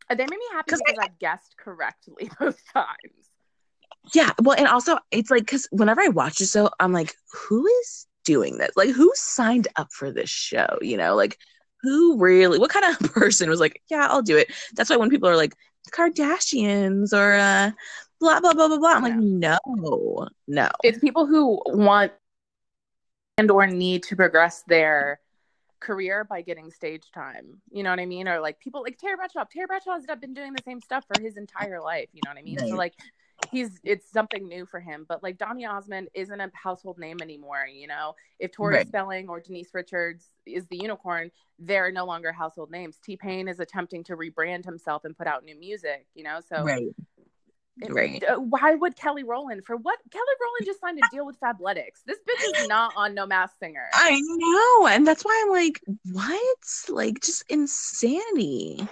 They made me happy because I, guessed correctly both times. Yeah, well, and also it's like because whenever I watch the show, I'm like, who is doing this? Like, who signed up for this show? You know, like who really what kind of person was like, yeah, I'll do it. That's why when people are like Kardashians or uh blah blah blah blah blah, I'm like, no, no. It's people who want and or need to progress their career by getting stage time. You know what I mean? Or like people like Terry Bradshaw. Terry Bradshaw has been doing the same stuff for his entire life. You know what I mean? Right. So like he's it's something new for him. But like Donny Osmond isn't a household name anymore. You know, if Tori Right. Spelling or Denise Richards is the unicorn, they're no longer household names. T Pain is attempting to rebrand himself and put out new music. You know, so right. it- Right. uh, why would Kelly Rowland for what? Kelly Rowland just signed a deal with Fabletics. This bitch is not on No Masked Singer. I know. And that's why I'm like, what? Like just insanity.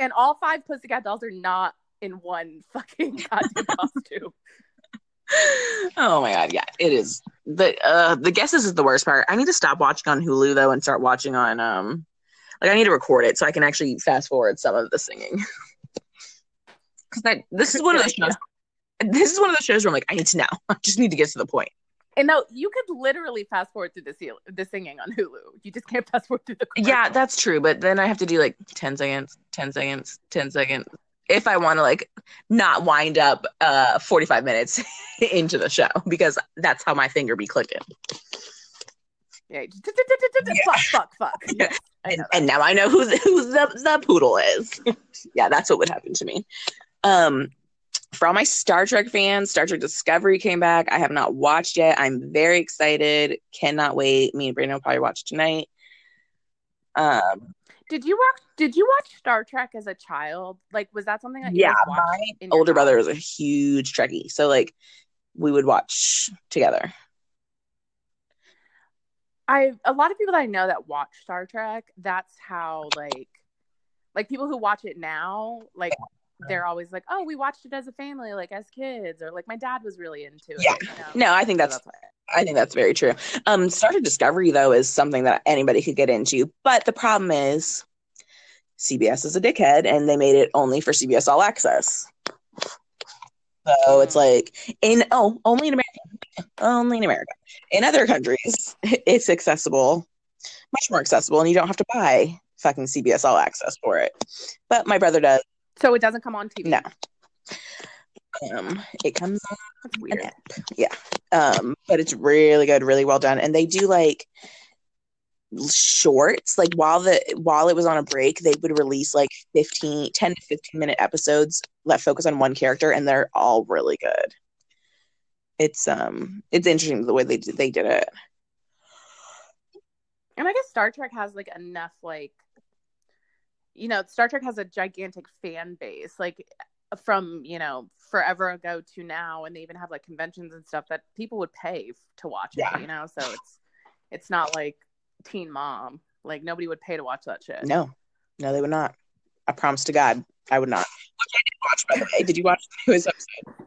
and all five Pussycat dolls are not in one fucking goddamn costume. oh my god, yeah, it is. The uh the guesses is the worst part. I need to stop watching on Hulu though and start watching on um like I need to record it so I can actually fast forward some of the singing. That this is one of those shows this is one of those shows where I'm like I need to know. I just need to get to the point. And no, you could literally fast forward through the seal- the singing on Hulu. You just can't fast forward through the. Yeah, that's true, but then I have to do like 10 seconds, 10 seconds, 10 seconds if I want to like not wind up uh 45 minutes into the show because that's how my finger be clicking. yeah. Fuck, fuck, fuck. And, and now I know who the, who the, the poodle is. yeah, that's what would happen to me. Um, for all my Star Trek fans, Star Trek Discovery came back. I have not watched yet. I'm very excited. Cannot wait. Me and Brandon will probably watch tonight. Um, Did you watch? Did you watch Star Trek as a child? Like, was that something that you yeah, my older brother was a huge Trekkie, so like we would watch together. I a lot of people that I know that watch Star Trek, that's how like like people who watch it now, like they're always like, "Oh, we watched it as a family, like as kids," or like my dad was really into it. Yeah. you know? No, I think So that's. I think that's very true. Um, Star Trek Discovery though is something that anybody could get into, but the problem is CBS is a dickhead, and they made it only for CBS All Access. So it's Hmm. like in oh only in America, only in America. In other countries, it's accessible, much more accessible, and you don't have to buy fucking CBS All Access for it. But my brother does. So it doesn't come on TV. No. Um, it comes That's an weird. app. Yeah. Um, but it's really good, really well done. And they do like shorts. Like while the while it was on a break, they would release like 15, 10 to 15 minute episodes that focus on one character and they're all really good. It's um it's interesting the way they did, they did it. And I guess Star Trek has like enough like you know, Star Trek has a gigantic fan base, like from, you know, forever ago to now, and they even have like conventions and stuff that people would pay to watch Yeah. it, you know? So it's it's not like Teen Mom. Like nobody would pay to watch that shit. No. No, they would not. I promise to God, I would not. Which I did watch by the way. Did you watch the newest episode?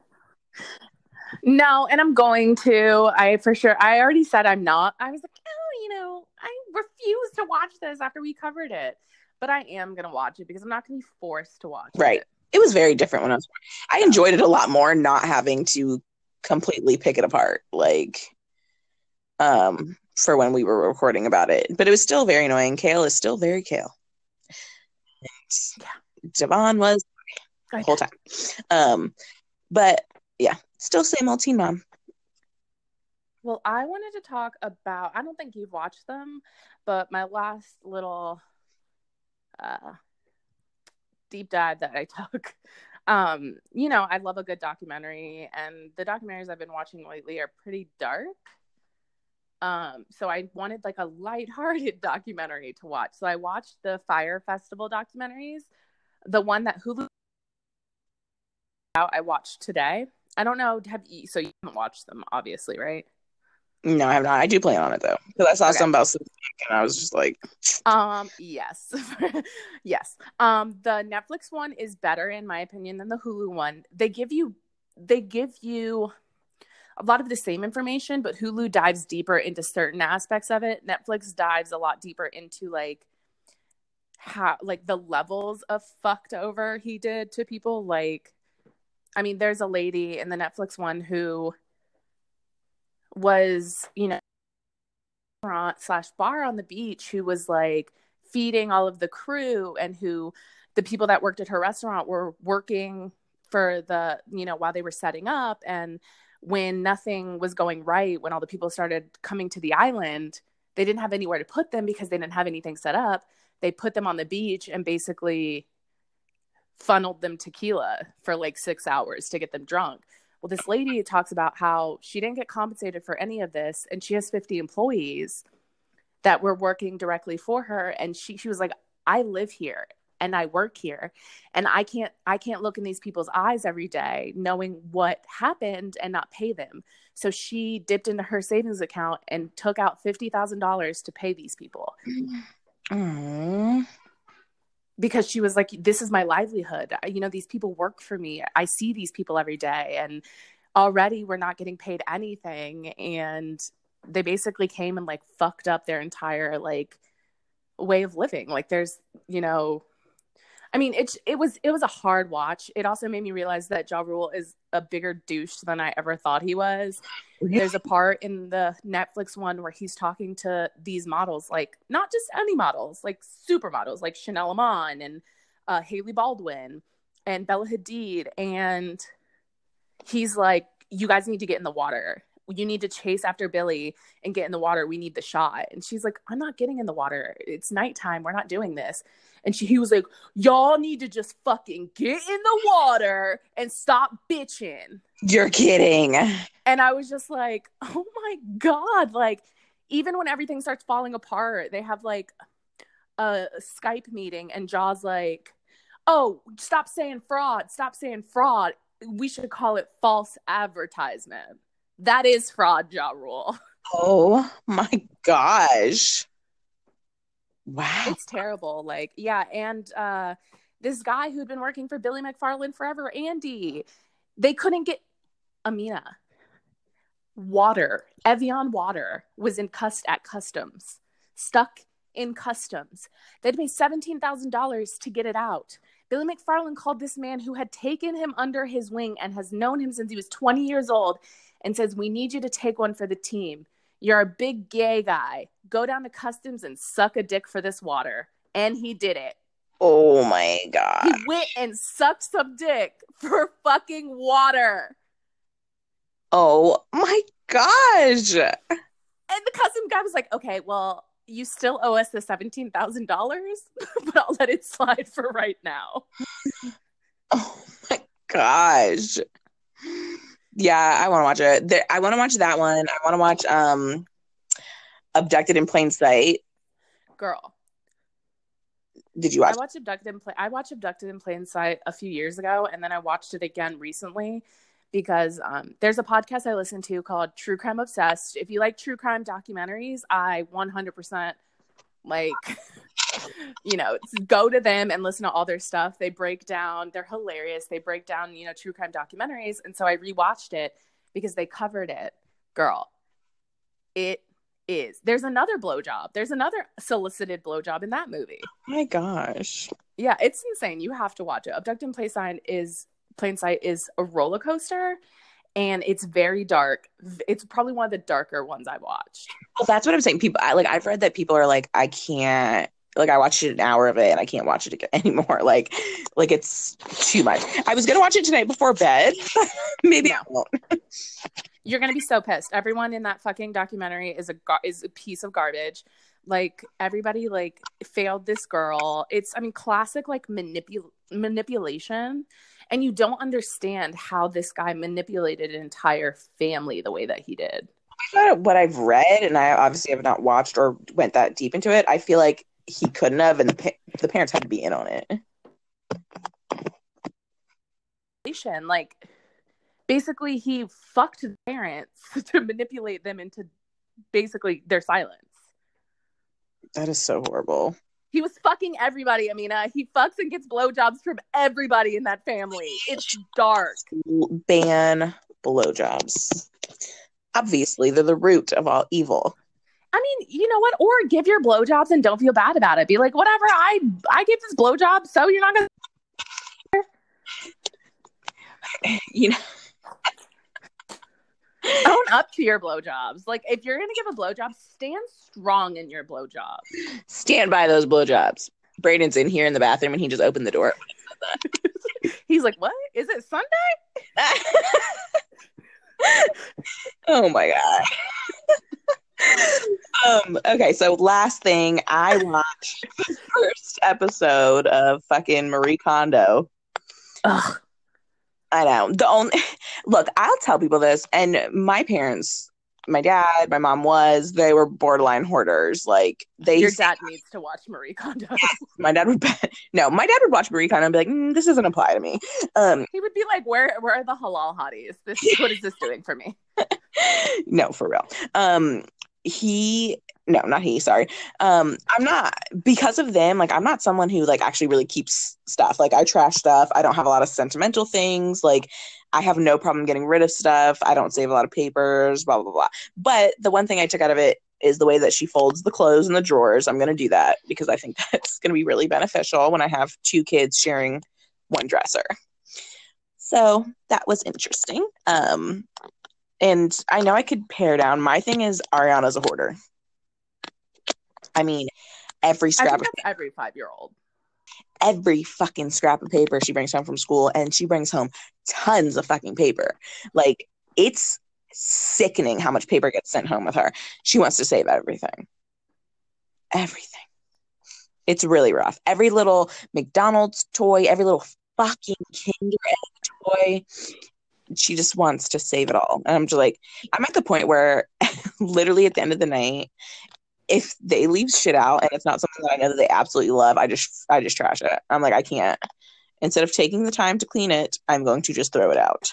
No, and I'm going to. I for sure. I already said I'm not. I was like, oh, you know, I refuse to watch this after we covered it. But I am gonna watch it because I'm not gonna be forced to watch Right. it. Right. It was very different when I was I enjoyed it a lot more not having to completely pick it apart like um for when we were recording about it. But it was still very annoying. Kail is still very Kail. Yeah. Javon was the whole time. Um but yeah, still same old teen mom. Well, I wanted to talk about. I don't think you've watched them, but my last little uh, deep dive that I took. Um, you know, I love a good documentary, and the documentaries I've been watching lately are pretty dark. Um, so I wanted like a lighthearted documentary to watch. So I watched the Fyre Festival documentaries. The one that Hulu out I watched today. I don't know. Have you? So you haven't watched them, obviously, right? No, I have not. I do plan on it though. Because I saw Okay. something about Super and I was just like, Um, yes. yes. Um, the Netflix one is better in my opinion than the Hulu one. They give you they give you a lot of the same information, but Hulu dives deeper into certain aspects of it. Netflix dives a lot deeper into like how like the levels of fucked over he did to people. Like I mean, there's a lady in the Netflix one who was, you know, restaurant slash bar on the beach who was like feeding all of the crew and who the people that worked at her restaurant were working for the you know while they were setting up. And when nothing was going right when all the people started coming to the island they didn't have anywhere to put them because they didn't have anything set up. They put them on the beach and basically funneled them tequila for like six hours to get them drunk well this lady talks about how she didn't get compensated for any of this and she has 50 employees that were working directly for her and she she was like I live here and I work here and I can't I can't look in these people's eyes every day knowing what happened and not pay them. So she dipped into her savings account and took out $50,000 to pay these people. Aww. Because she was like this is my livelihood. You know these people work for me. I see these people every day and already we're not getting paid anything and they basically came and like fucked up their entire like way of living. Like there's, you know, I mean, it it was it was a hard watch. It also made me realize that Ja Rule is a bigger douche than I ever thought he was. There's a part in the Netflix one where he's talking to these models, like not just any models, like supermodels, like Chanel Iman and uh, Hailey Baldwin and Bella Hadid, and he's like, "You guys need to get in the water." You need to chase after Billy and get in the water. We need the shot. And she's like, I'm not getting in the water. It's nighttime. We're not doing this. And she, he was like, y'all need to just fucking get in the water and stop bitching. You're kidding. And I was just like, oh my God. Like, even when everything starts falling apart, they have like a Skype meeting and Ja's like, oh, stop saying fraud. Stop saying fraud. We should call it false advertisement. That is fraud, Ja Rule. Oh my gosh. Wow. It's terrible. Like, yeah, and uh this guy who'd been working for Billy McFarland forever, Andy, they couldn't get Amina. Water, Evian water was in cust at customs, stuck in customs. They'd pay $17,000 to get it out. Billy McFarland called this man who had taken him under his wing and has known him since he was 20 years old and says, We need you to take one for the team. You're a big gay guy. Go down to customs and suck a dick for this water. And he did it. Oh my God. He went and sucked some dick for fucking water. Oh my gosh. And the custom guy was like, okay, well, you still owe us the $17,000, but I'll let it slide for right now. Oh my gosh yeah, I want to watch it. There, I want to watch that one. I want to watch um, Abducted in Plain Sight. Girl, did you watch? I watched Abducted in Plain. I watched Abducted in Plain Sight a few years ago, and then I watched it again recently because um, there's a podcast I listen to called True Crime Obsessed. If you like true crime documentaries, I 100% like you know, go to them and listen to all their stuff. They break down, they're hilarious. They break down, you know, true crime documentaries. And so I rewatched it because they covered it. Girl, it is. There's another blowjob. There's another solicited blowjob in that movie. Oh my gosh. Yeah, it's insane. You have to watch it. Abducted in Plain Sight is Plain Sight is a roller coaster and it's very dark. It's probably one of the darker ones I've watched. Well, that's what I'm saying. People, I, like, I've read that people are like, I can't like I watched an hour of it and I can't watch it anymore. Like, like it's too much. I was gonna watch it tonight before bed. Maybe I won't. You're gonna be so pissed. Everyone in that fucking documentary is a is a piece of garbage. Like everybody like failed this girl. It's I mean classic like manipul manipulation, and you don't understand how this guy manipulated an entire family the way that he did. I thought What I've read, and I obviously have not watched or went that deep into it. I feel like he couldn't have, and the pa- the parents had to be in on it. Like, basically, he fucked the parents to manipulate them into basically their silence. That is so horrible. He was fucking everybody, Amina. He fucks and gets blowjobs from everybody in that family. It's dark. Ban blowjobs. Obviously, they're the root of all evil. I mean, you know what? Or give your blowjobs and don't feel bad about it. Be like, whatever. I I gave this blowjob, so you're not gonna. You know. Own up to your blowjobs. Like if you're gonna give a blowjob, stand strong in your blowjob. Stand by those blowjobs. Braden's in here in the bathroom and he just opened the door. He's like, "What is it Sunday?" oh my god. Um. Okay. So last thing, I watched the first episode of fucking Marie Kondo. Ugh. I know. The only look, I'll tell people this, and my parents, my dad, my mom was, they were borderline hoarders. Like they Your dad needs to watch Marie Kondo. my dad would no, my dad would watch Marie Kondo and be like, mm, this doesn't apply to me. Um he would be like, "Where, where are the halal hotties? This, what is this doing for me?" no, for real. Um he no, not he, sorry. Um I'm not because of them, like I'm not someone who like actually really keeps stuff. Like I trash stuff. I don't have a lot of sentimental things. Like I have no problem getting rid of stuff. I don't save a lot of papers, blah blah blah. But the one thing I took out of it is the way that she folds the clothes in the drawers. I'm going to do that because I think that's going to be really beneficial when I have two kids sharing one dresser. So that was interesting. Um, and I know I could pare down. My thing is Ariana's a hoarder. I mean, every scrap of every five year old. every fucking scrap of paper she brings home from school and she brings home tons of fucking paper. Like it's sickening how much paper gets sent home with her. She wants to save everything. Everything. It's really rough. Every little McDonald's toy, every little fucking Kinder Egg toy. She just wants to save it all. And I'm just like, I'm at the point where literally at the end of the night, if they leave shit out and it's not something that I know that they absolutely love, I just I just trash it. I'm like, I can't. Instead of taking the time to clean it, I'm going to just throw it out.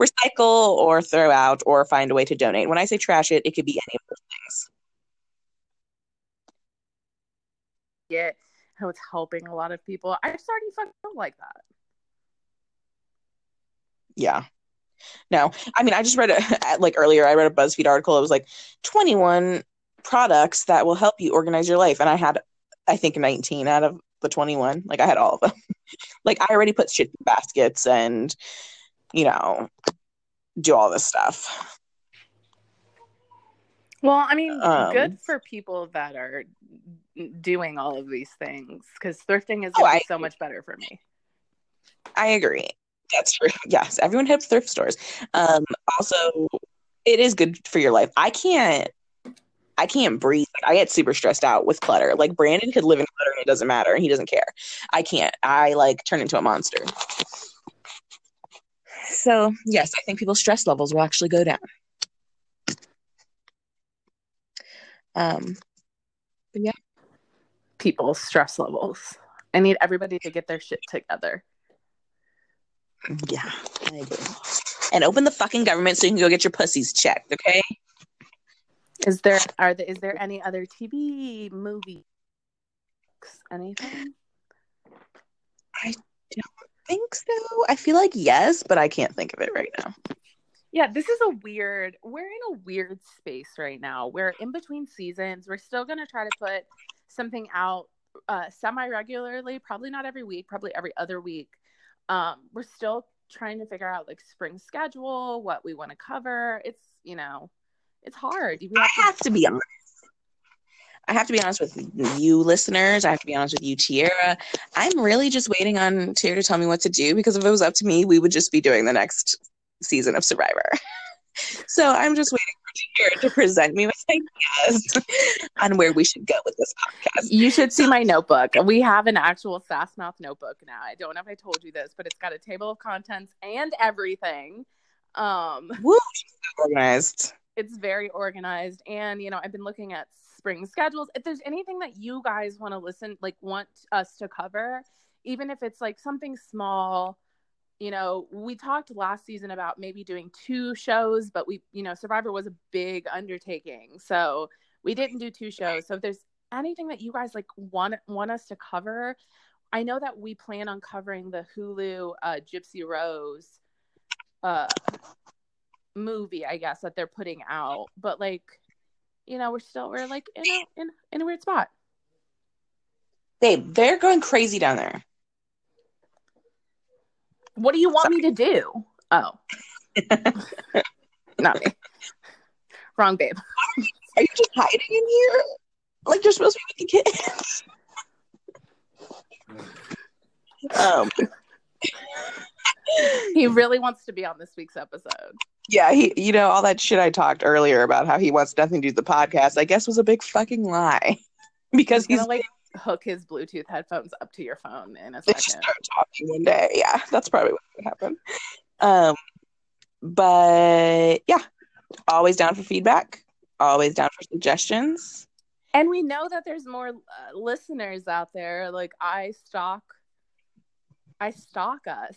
Recycle or throw out or find a way to donate. When I say trash it, it could be any of those things. Get how it's helping a lot of people. I just already fucking feel like that. Yeah. No, I mean, I just read a like earlier. I read a BuzzFeed article. It was like 21 products that will help you organize your life, and I had, I think, 19 out of the 21. Like I had all of them. like I already put shit in baskets and, you know, do all this stuff. Well, I mean, Um, good for people that are doing all of these things because thrifting is Oh, I so much better for me. I agree. That's true. Yes, everyone hits thrift stores. Um, also, it is good for your life. I can't. I can't breathe. I get super stressed out with clutter. Like Brandon could live in clutter and it doesn't matter, and he doesn't care. I can't. I like turn into a monster. So yes, I think people's stress levels will actually go down. Um, yeah. People's stress levels. I need everybody to get their shit together. Yeah, I agree. And open the fucking government so you can go get your pussies checked. Okay. Is there are there is there any other TV movie anything? I don't think so. I feel like yes, but I can't think of it right now. Yeah, this is a weird. We're in a weird space right now. We're in between seasons. We're still going to try to put something out uh, semi regularly, probably not every week, probably every other week. Um, we're still trying to figure out like spring schedule, what we want to cover. It's, you know, it's hard. We I have to- have to be honest. I have to be honest with you listeners. I have to be honest with you, Tierra. I'm really just waiting on Tierra to tell me what to do because if it was up to me, we would just be doing the next season of Survivor. so I'm just waiting to present me with ideas on where we should go with this podcast. You should see my notebook. We have an actual Sass Mouth notebook now. I don't know if I told you this, but it's got a table of contents and everything. Um, Woo, organized. it's very organized and you know i've been looking at spring schedules if there's anything that you guys want to listen like want us to cover even if it's like something small you know we talked last season about maybe doing two shows but we you know survivor was a big undertaking. So we didn't do two shows. So if there's anything that you guys like want want us to cover i know that we plan on covering the hulu uh, gypsy rose uh movie i guess that they're putting out. But like you know we're still we're like in a in, in a weird spot. Babe, they're going crazy down there. What do you want me to do oh not me Wrong, babe. Are you just hiding in here? Like you're supposed to be with the kids? um, He really wants to be on this week's episode. yeah, he, you know, all that shit I talked earlier about how he wants nothing to do with the podcast, I guess was a big fucking lie. Because He's he's like hook his Bluetooth headphones up to your phone in a they just start talking one day. Yeah, that's probably what would happen. Um, but yeah, always down for feedback. Always down for suggestions. And we know that there's more uh, listeners out there. Like I stalk, I stalk us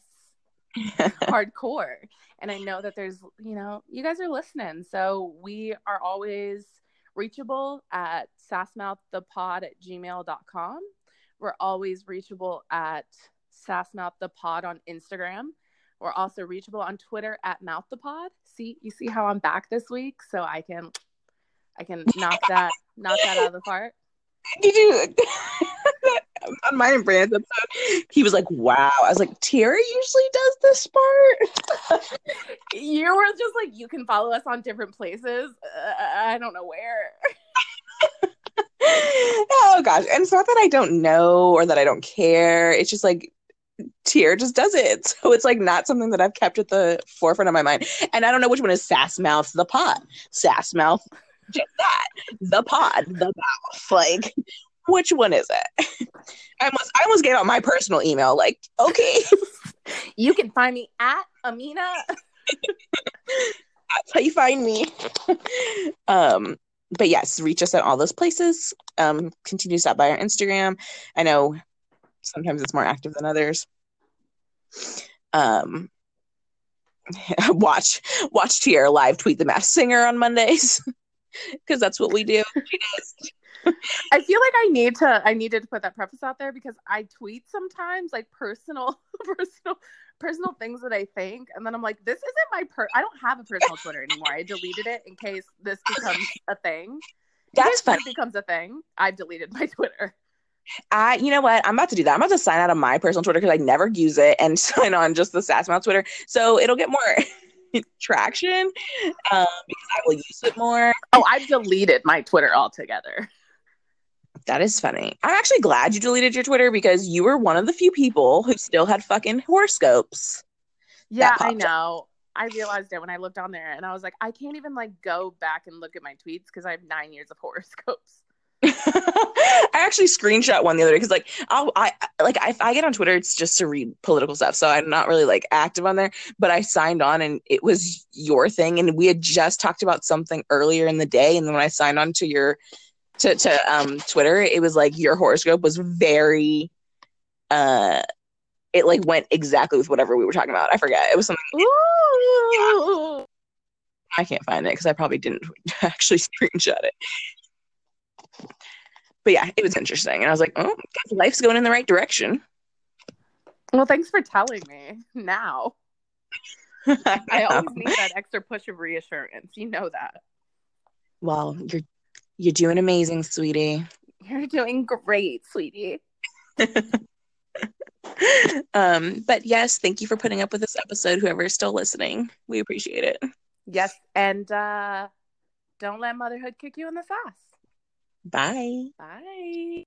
hardcore, and I know that there's, you know, you guys are listening. So we are always reachable at sassmouththepod at gmail.com. We're always reachable at sassmouththepod on Instagram. We're also reachable on Twitter at mouththepod. See, you see how I'm back this week, so I can, I can knock that, knock that out of the park. Did you on mine and Brandon's episode? He was like, "Wow." I was like, "Tara usually does this part." You were just like, you can follow us on different places. Uh, I don't know where. oh gosh, and it's not that I don't know or that I don't care. It's just like Tier just does it, so it's like not something that I've kept at the forefront of my mind. And I don't know which one is Sass Mouth the pod, Sass Mouth, just that the pod, the mouth. Like, which one is it? I almost, I almost gave out my personal email. Like, okay, You can find me at Amina. that's how you find me. um, but yes, reach us at all those places. Um, continue to stop by our Instagram. I know sometimes it's more active than others. Um, watch watch Tierra live tweet the Masked Singer on Mondays because that's what we do. I feel like I need to. I needed to put that preface out there because I tweet sometimes like personal, personal, personal things that I think, and then I'm like, this isn't my per. I don't have a personal Twitter anymore. I deleted it in case this becomes a thing. That's funny. becomes a thing. I've deleted my Twitter. I, you know what? I'm about to do that. I'm about to sign out of my personal Twitter because I never use it and sign on just the Sassmouth Twitter, so it'll get more traction um, because I will use it more. Oh, I've deleted my Twitter altogether. That is funny. I'm actually glad you deleted your Twitter because you were one of the few people who still had fucking horoscopes. Yeah, I popped up. know. I realized it when I looked on there, and I was like, I can't even like go back and look at my tweets because I have nine years of horoscopes. I actually screenshot one the other day because, like, I'll, I like if I get on Twitter, it's just to read political stuff, so I'm not really like active on there. But I signed on, and it was your thing, and we had just talked about something earlier in the day, and then when I signed on to your to to um Twitter, it was like your horoscope was very, uh, it like went exactly with whatever we were talking about. I forget. It was something Ooh. I can't find it because I probably didn't actually screenshot it. But yeah, it was interesting. And I was like, oh, life's going in the right direction. Well, thanks for telling me. Now I always need that extra push of reassurance. You know that. well, you're you're doing amazing, sweetie. You're doing great, sweetie. um, but yes, thank you for putting up with this episode, whoever is still listening. We appreciate it. Yes, and uh don't let motherhood kick you in the ass. Bye. Bye.